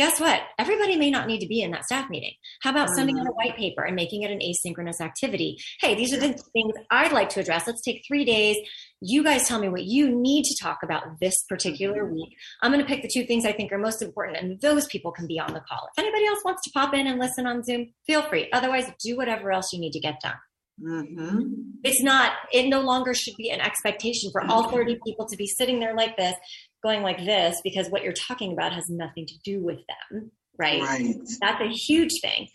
[SPEAKER 2] guess what? Everybody may not need to be in that staff meeting. How about sending out a white paper and making it an asynchronous activity? Hey, these are the things I'd like to address. Let's take three days. You guys tell me what you need to talk about this particular week. I'm going to pick the two things I think are most important, and those people can be on the call. If anybody else wants to pop in and listen on Zoom, feel free. Otherwise, do whatever else you need to get done.
[SPEAKER 1] Mhm.
[SPEAKER 2] It's not, it no longer should be an expectation for all 30 people to be sitting there like this, going like this, because what you're talking about has nothing to do with them, right?
[SPEAKER 1] Right.
[SPEAKER 2] That's a huge thing.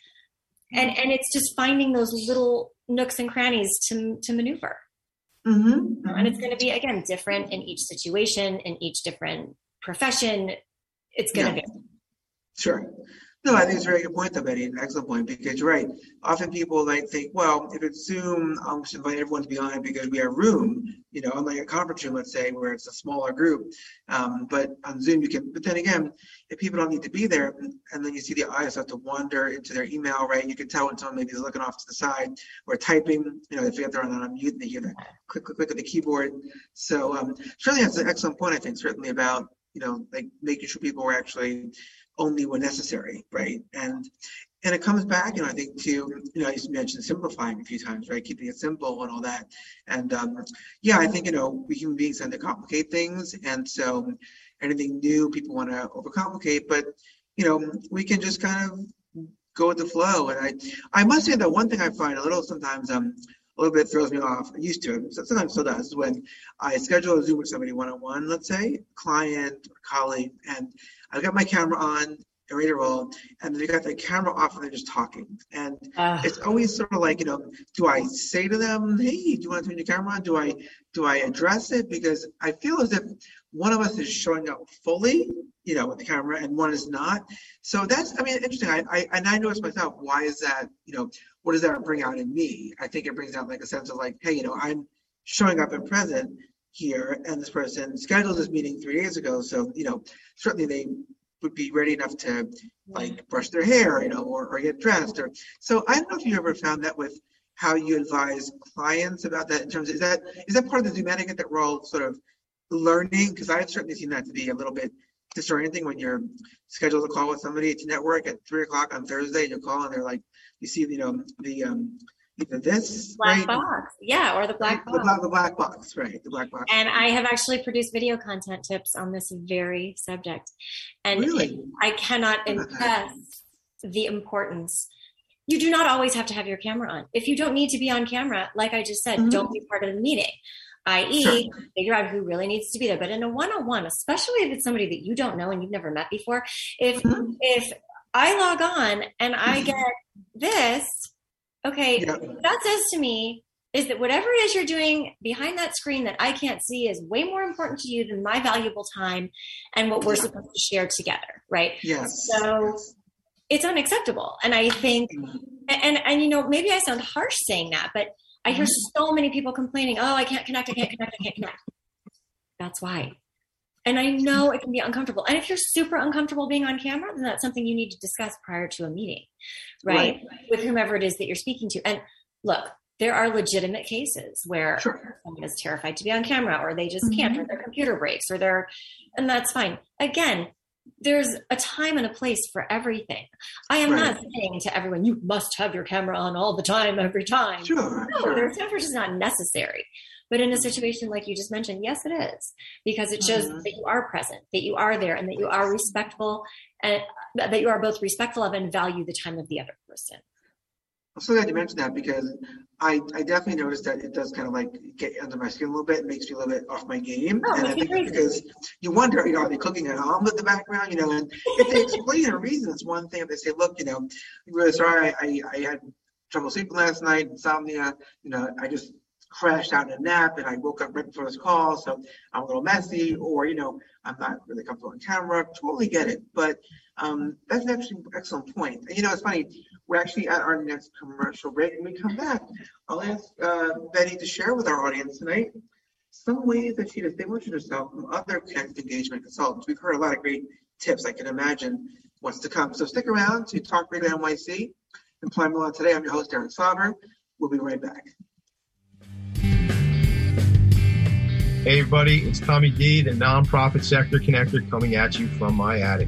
[SPEAKER 2] And and it's just finding those little nooks and crannies to to maneuver.
[SPEAKER 1] Mm-hmm.
[SPEAKER 2] And it's going to be again different in each situation, in each different profession. It's going to
[SPEAKER 1] Yeah.
[SPEAKER 2] be
[SPEAKER 1] Sure. No, I think it's a very good point, though, Betty. An excellent point because you're right. Often people like think, well, if it's Zoom, I'll just invite everyone to be on it because we have room. You know, unlike a conference room, let's say, where it's a smaller group. Um, but on Zoom, you can. But then again, if people don't need to be there, and then you see the eyes start to wander into their email, right? You can tell when someone maybe is looking off to the side or typing. You know, they forget they're on mute and they hear the click, click, click of the keyboard. So um, certainly, that's an excellent point. I think certainly about you know like making sure people are actually only when necessary, right? And and it comes back, you know, I think to, you know, I used to mention simplifying a few times, right? Keeping it simple and all that. And um, yeah, I think, you know, we human beings tend to complicate things. And so anything new, people want to overcomplicate, but, you know, we can just kind of go with the flow. And I, I must say that one thing I find a little sometimes, um, a little bit throws me off. I used to, sometimes still does, when I schedule a Zoom with somebody one on one, let's say, client or colleague, and I've got my camera on and ready to roll, and they've got the camera off and they're just talking. And uh, it's always sort of like, you know, do I say to them, hey, do you want to turn your camera on? Do I do I address it? Because I feel as if one of us is showing up fully, you know, with the camera and one is not. So that's, I mean, interesting. I, I and I noticed myself, why is that, you know, what does that bring out in me? I think it brings out like a sense of like, hey, you know, I'm showing up and present here and this person scheduled this meeting three days ago. So, you know, certainly they would be ready enough to like brush their hair, you know, or, or get dressed. Or so I don't know if you ever found that with how you advise clients about that in terms of is that is that part of the Zoom etiquette that we're all sort of learning? Because I've certainly seen that to be a little bit disorienting when you're scheduled a call with somebody to network at three o'clock on Thursday and you call and they're like, you see, you know, the um, either this
[SPEAKER 2] black
[SPEAKER 1] right?
[SPEAKER 2] box, yeah, or the black
[SPEAKER 1] the,
[SPEAKER 2] box.
[SPEAKER 1] black, the black box, right? The black box.
[SPEAKER 2] And I have actually produced video content tips on this very subject, and
[SPEAKER 1] really?
[SPEAKER 2] I cannot impress the importance. You do not always have to have your camera on. If you don't need to be on camera, like I just said, mm-hmm. don't be part of the meeting i.e., sure. figure out who really needs to be there. But in a one-on-one, especially if it's somebody that you don't know and you've never met before, if mm-hmm. if I log on and I mm-hmm. get this, okay, yep. that says to me is that whatever it is you're doing behind that screen that I can't see is way more important to you than my valuable time and what we're supposed to share together, right?
[SPEAKER 1] Yes.
[SPEAKER 2] So it's unacceptable. And I think, mm-hmm. and, and, you know, maybe I sound harsh saying that, but I hear mm-hmm. so many people complaining, oh, I can't connect, I can't connect, I can't connect. That's why. And I know it can be uncomfortable. And if you're super uncomfortable being on camera, then that's something you need to discuss prior to a meeting, right? right. With whomever it is that you're speaking to. And look, there are legitimate cases where sure. someone is terrified to be on camera or they just mm-hmm. can't or their computer breaks or they're and that's fine. Again, there's a time and a place for everything. I am right. not saying to everyone, you must have your camera on all the time, every time.
[SPEAKER 1] Sure.
[SPEAKER 2] No,
[SPEAKER 1] sure.
[SPEAKER 2] there's where it's not necessary. But in a situation like you just mentioned, yes, it is because it shows mm-hmm. that you are present, that you are there, and that you are respectful, and that you are both respectful of and value the time of the other person.
[SPEAKER 1] I'm so glad you mentioned that because I, I definitely noticed that it does kind of like get under my skin a little bit. It makes me a little bit off my game.
[SPEAKER 2] Oh,
[SPEAKER 1] and I think because you wonder, you know, are they cooking at home in the background? You know, and if they explain a reason, it's one thing. If they say, look, you know, I'm really sorry, I, I had trouble sleeping last night, insomnia, you know, I just crashed out in a nap and I woke up right before this call, so I'm a little messy, or you know, I'm not really comfortable on camera. Totally get it, but um, that's actually an excellent point. And you know, it's funny. We're actually at our next commercial break. When we come back, I'll ask uh, Betty to share with our audience tonight some ways that she distinguishes herself from other connected engagement consultants. We've heard a lot of great tips. I can imagine what's to come. So stick around to Talk Radio NYC. Employment Law Today. I'm your host, Eric Sauber. We'll be right back.
[SPEAKER 4] Hey, everybody, it's Tommy D, the nonprofit sector connector, coming at you from my attic.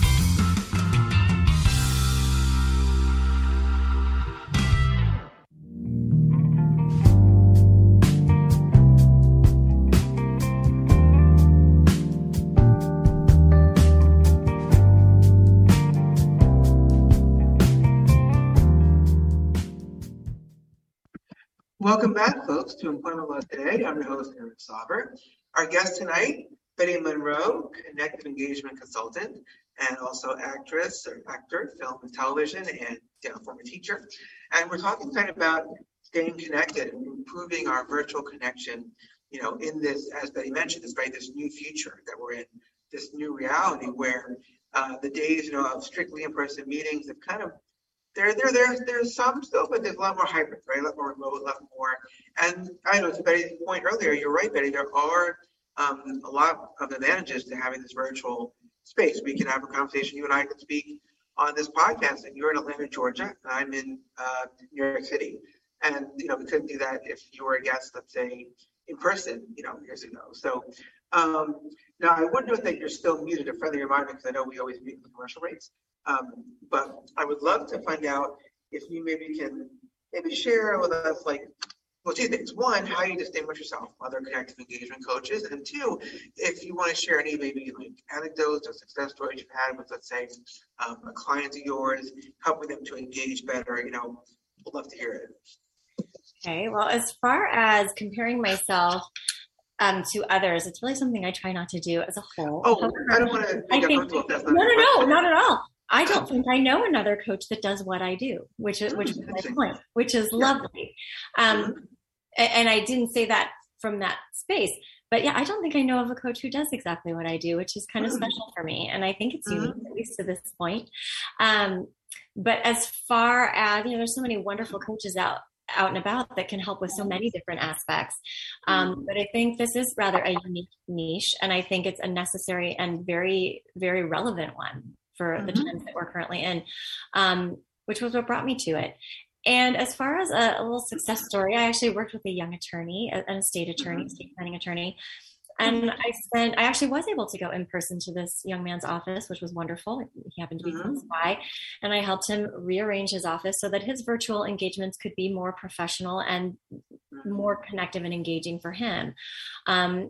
[SPEAKER 1] Welcome back, folks, to Employment Law Today. I'm your host, Eric Sauber. Our guest tonight, Betty Monroe, Connected Engagement Consultant, and also actress or actor, film and television, and know, former teacher. And we're talking tonight about staying connected and improving our virtual connection, you know, in this, as Betty mentioned, this right, this new future that we're in, this new reality where uh, the days, you know, of strictly in-person meetings have kind of there, there, there, there's some still, but there's a lot more hybrid, right? A lot more remote, a lot more. And I know to Betty's point earlier, you're right, Betty. There are um, a lot of advantages to having this virtual space. We can have a conversation. You and I can speak on this podcast, and you're in Atlanta, Georgia, and I'm in uh, New York City. And you know, we couldn't do that if you were a guest, let's say, in person, you know, years ago. So um, now I would note that you're still muted. A friendly reminder, because I know we always meet with commercial rates. Um, but I would love to find out if you maybe can maybe share with us like well two things one how you distinguish yourself from other connective engagement coaches and two if you want to share any maybe like anecdotes or success stories you've had with let's say um, a client of yours helping them to engage better you know we'd love to hear it
[SPEAKER 2] Okay, well, as far as comparing myself um, to others, it's really something I try not to do as a whole.
[SPEAKER 1] oh i don't want to
[SPEAKER 2] I think-
[SPEAKER 1] uncomfortable if that's not
[SPEAKER 2] no, no, no, not at all. I don't think I know another coach that does what I do, which is which is my point, which is lovely. Um, and I didn't say that from that space, but yeah, I don't think I know of a coach who does exactly what I do, which is kind of
[SPEAKER 1] Mm.
[SPEAKER 2] special for me, and I think it's
[SPEAKER 1] Mhm.
[SPEAKER 2] unique at least to this point. Um, but as far as you know, there's so many wonderful coaches out out and about that can help with so many different aspects. Um, but I think this is rather a unique niche, and I think it's a necessary and very, very relevant one for the
[SPEAKER 1] Mhm.
[SPEAKER 2] times that we're currently in, um, which was what brought me to it. And as far as a, a little success story, I actually worked with a young attorney, a- an estate attorney, estate planning attorney. And I spent, I actually was able to go in person to this young man's office, which was wonderful. He happened to be close by. And I helped him rearrange his office so that his virtual engagements could be more professional and more connective and engaging for him. Um,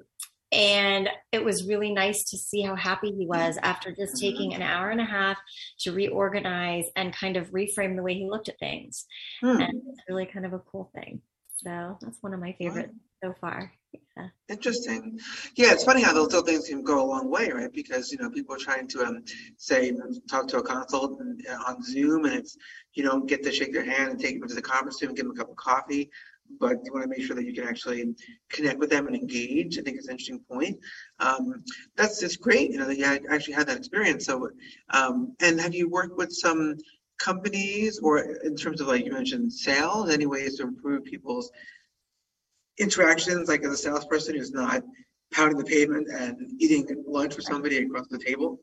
[SPEAKER 2] and it was really nice to see how happy he was after just taking an hour and a half to reorganize and kind of reframe the way he looked at things.
[SPEAKER 1] Hmm.
[SPEAKER 2] And it's really kind of a cool thing. So that's one of my favorites so far. Yeah.
[SPEAKER 1] Interesting. Yeah, it's funny how those little things can go a long way, right? Because you know people are trying to um, say talk to a consultant uh, on Zoom, and it's you don't get to shake their hand and take them to the conference room and give them a cup of coffee, but you want to make sure that you can actually connect with them and engage. I think it's an interesting point. Um, that's just great. You know, that you actually had that experience. So, um, and have you worked with some companies or in terms of like you mentioned sales, any ways to improve people's interactions, like as a salesperson who's not pounding the pavement and eating lunch with somebody across the table.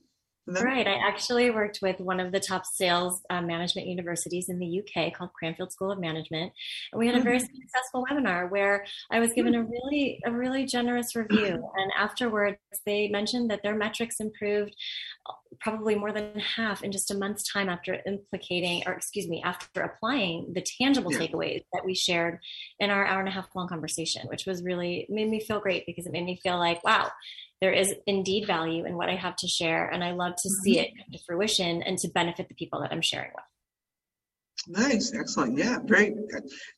[SPEAKER 2] Right. I actually worked with one of the top sales uh, management universities in the UK called Cranfield School of Management, and we had a very successful webinar where I was given a really a really generous review. And afterwards, they mentioned that their metrics improved uh, probably more than half in just a month's time after implicating, or excuse me, after applying the tangible
[SPEAKER 1] Yeah.
[SPEAKER 2] takeaways that we shared in our hour and a half long conversation, which was really made me feel great because it made me feel like, wow, there is indeed value in what I have to share, and I love to see it come to fruition and to benefit the people that I'm sharing with.
[SPEAKER 1] Nice, excellent. Yeah, very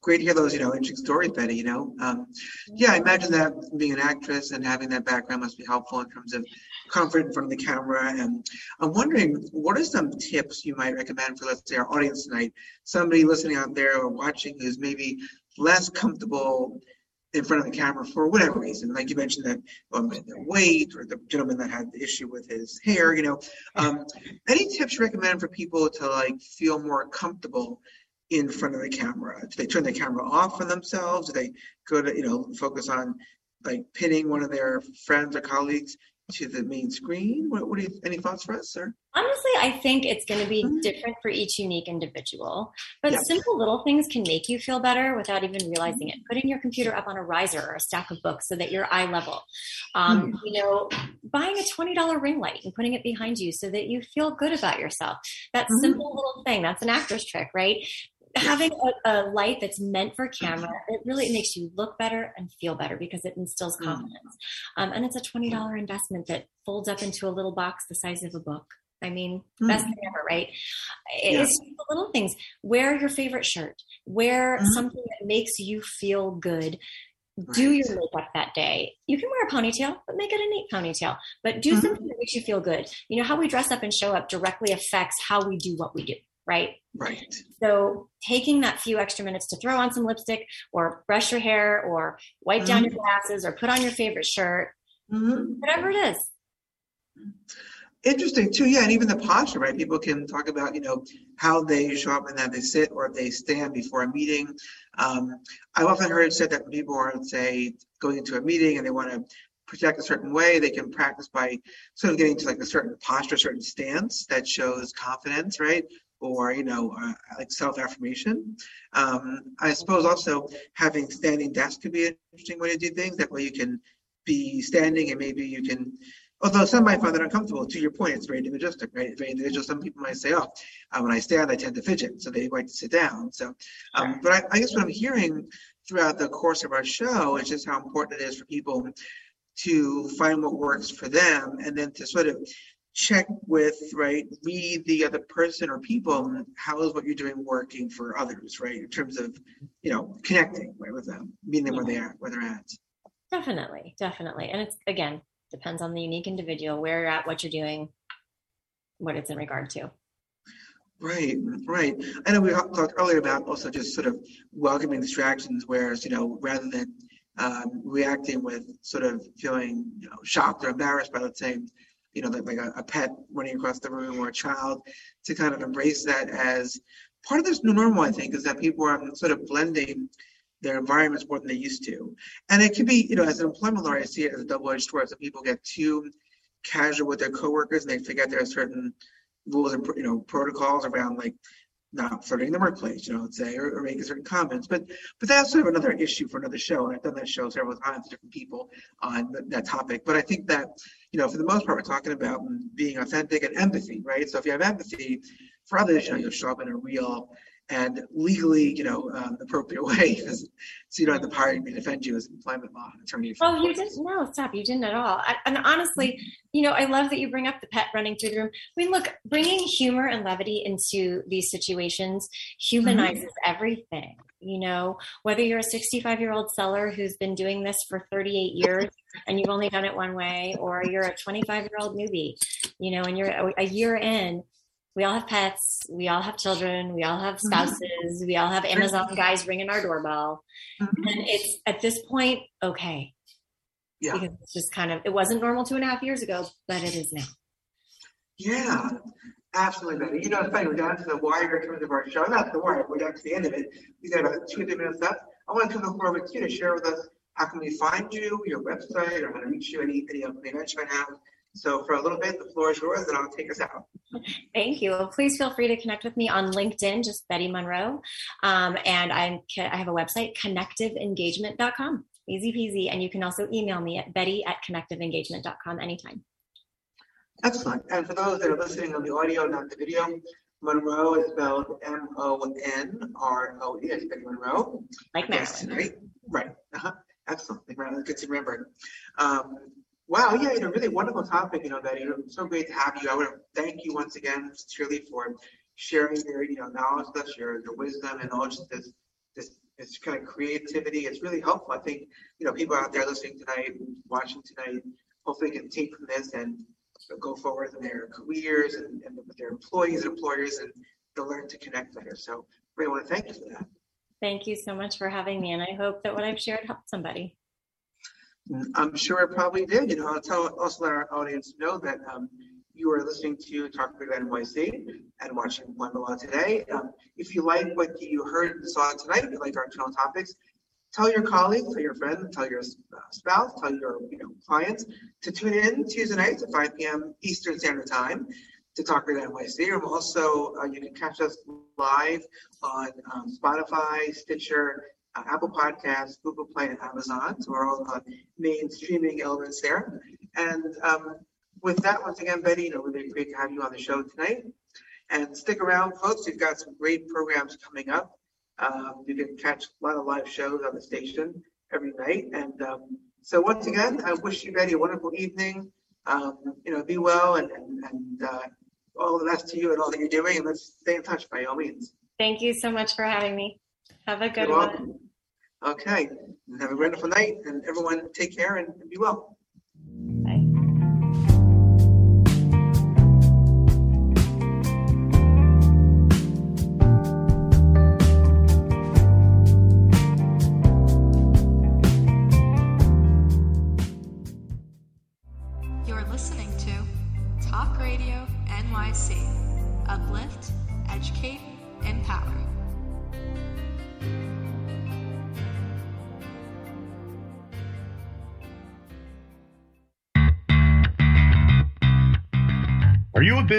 [SPEAKER 1] great to hear those, you know, interesting stories, Betty. You know, um, yeah, I imagine that being an actress and having that background must be helpful in terms of comfort in front of the camera. And I'm wondering, what are some tips you might recommend for, let's say, our audience tonight? Somebody listening out there or watching who's maybe less comfortable in front of the camera for whatever reason, like you mentioned that um, their weight or the gentleman that had the issue with his hair. You know, um, any tips you recommend for people to like feel more comfortable in front of the camera? Do they turn the camera off for themselves? Do they go to, you know, focus on like pinning one of their friends or colleagues to the main screen? What, what do you, any thoughts for us, sir?
[SPEAKER 2] Honestly, I think it's going to be different for each unique individual. But
[SPEAKER 1] Yeah.
[SPEAKER 2] simple little things can make you feel better without even realizing it. Putting your computer up on a riser or a stack of books so that you're eye level. Um, You know, buying a $20 ring light and putting it behind you so that you feel good about yourself. That
[SPEAKER 1] Mhm.
[SPEAKER 2] simple little thing, that's an actor's trick, right? Having a, a light that's meant for camera, it really makes you look better and feel better because it instills
[SPEAKER 1] Mm.
[SPEAKER 2] confidence. Um, and it's a $20 investment that folds up into a little box the size of a book. I mean, best
[SPEAKER 1] Mm.
[SPEAKER 2] thing ever, right?
[SPEAKER 1] Yeah.
[SPEAKER 2] It's just the little things. Wear your favorite shirt. Wear
[SPEAKER 1] Mhm.
[SPEAKER 2] something that makes you feel good. Do your makeup that day. You can wear a ponytail, but make it a neat ponytail. But do
[SPEAKER 1] Mhm.
[SPEAKER 2] something that makes you feel good. You know, how we dress up and show up directly affects how we do what we do, right?
[SPEAKER 1] Right.
[SPEAKER 2] So taking that few extra minutes to throw on some lipstick or brush your hair or wipe down
[SPEAKER 1] Mm-hmm.
[SPEAKER 2] your glasses or put on your favorite shirt,
[SPEAKER 1] Mhm.
[SPEAKER 2] whatever it is.
[SPEAKER 1] Interesting too, yeah, and even the posture, right? People can talk about, you know, how they show up and how they sit or if they stand before a meeting. Um, I've often heard said that when people are, say, going into a meeting and they want to project a certain way, they can practice by sort of getting to like a certain posture, certain stance that shows confidence, right? Or, you know, uh, like self-affirmation. Um, I suppose also having standing desk could be an interesting way to do things. That way you can be standing and maybe you can Although some might find that uncomfortable, to your point, it's very individualistic, right? It's very individual. Some people might say, oh, uh, when I stand, I tend to fidget, so they like to sit down. So, um, but I, I guess what I'm hearing throughout the course of our show is just how important it is for people to find what works for them and then to sort of check with, right, read the other person or people, how is what you're doing working for others, right? In terms of, you know, connecting right, with them, meeting them where they are, where they're at.
[SPEAKER 2] Definitely, definitely. And it's again, depends on the unique individual, where you're at, what you're doing, what it's in regard to.
[SPEAKER 1] Right, right. I know we talked earlier about also just sort of welcoming distractions, whereas, you know, rather than um, reacting with sort of feeling, you know, shocked or embarrassed by, let's say, you know, like, like a, a pet running across the room or a child, to kind of embrace that as part of this new normal, I think, is that people are sort of blending their environments more than they used to. And it could be, you know, as an employment lawyer, I see it as a double-edged sword. So people get too casual with their coworkers and they forget there are certain rules and you know protocols around like not flirting in the workplace, you know, let's say, or, or making certain comments. But but that's sort of another issue for another show. And I've done that show several times with different people on th- that topic. But I think that, you know, for the most part, we're talking about being authentic and empathy, right? So if you have empathy for others, you know, you'll show up in a real and legally, you know, um, appropriate *laughs* way, so you don't have to hire me to defend you as an employment law attorney.
[SPEAKER 2] Oh, you didn't? No, stop. You didn't at all. I, and honestly, you know, I love that you bring up the pet running through the room. I mean, look, bringing humor and levity into these situations humanizes everything. You know, whether you're a 65 year old seller who's been doing this for 38 years and you've only done it one way, or you're a 25 year old newbie, you know, and you're a, a year in, we all have pets, we all have children, we all have mm-hmm. spouses, we all have Amazon guys ringing our doorbell. Mm-hmm. And it's at this point, okay.
[SPEAKER 1] Yeah.
[SPEAKER 2] Because it's just kind of, it wasn't normal two and a half years ago, but it is now.
[SPEAKER 1] Yeah, absolutely, Betty. You know, it's funny, we're down to the wire in terms of our show. Not the wire, we're down to the end of it. We got about two, three minutes left. I want to turn the floor over to you to share with us how can we find you, your website, or how to reach you, any, any events you might have. So for a little bit, the floor is yours, and I'll take us out.
[SPEAKER 2] Thank you. Well, please feel free to connect with me on LinkedIn, just Betty Monroe. Um, and I'm, I have a website, connectiveengagement.com. Easy peasy. And you can also email me at betty at connectiveengagement.com anytime.
[SPEAKER 1] Excellent. And for those that are listening on the audio, not the video, Monroe is spelled M O N R O E. It's Betty Monroe.
[SPEAKER 2] Like
[SPEAKER 1] Yes, right? Right. Uh-huh. Excellent. Good to remember. Um, wow. Yeah, you know, really wonderful topic, you know, Betty. You know, so great to have you. I want to thank you once again, sincerely, for sharing your, you know, knowledge with us, your, your wisdom and all just this, this, this kind of creativity. It's really helpful. I think, you know, people out there listening tonight, watching tonight, hopefully can take from this and go forward in their careers and, and with their employees and employers and they'll learn to connect better. So really want to thank you for that.
[SPEAKER 2] Thank you so much for having me. And I hope that what I've shared helped somebody.
[SPEAKER 1] I'm sure it probably did. You know, I'll tell also let our audience know that um, you are listening to Talk Big NYC and watching One Law today. Um, if you like what you heard and saw tonight, if you like our channel topics, Tell your colleagues, tell your friends, tell your uh, spouse, tell your you know clients to tune in Tuesday nights at 5 p.m. Eastern Standard Time to Talk Radio NYC. Or also, uh, you can catch us live on um, Spotify, Stitcher, uh, Apple Podcasts, Google Play, and Amazon. So we're all on main streaming elements there. And um, with that, once again, Betty, you know, really great to have you on the show tonight. And stick around, folks. We've got some great programs coming up. Um, you can catch a lot of live shows on the station every night. And um, so once again, I wish you, Betty, a wonderful evening. Um, you know, be well and, and, and uh, all the best to you and all that you're doing. And let's stay in touch by all means.
[SPEAKER 2] Thank you so much for having me. Have a good
[SPEAKER 1] You're
[SPEAKER 2] one.
[SPEAKER 1] welcome. Okay. Have a wonderful night. And everyone take care and be well.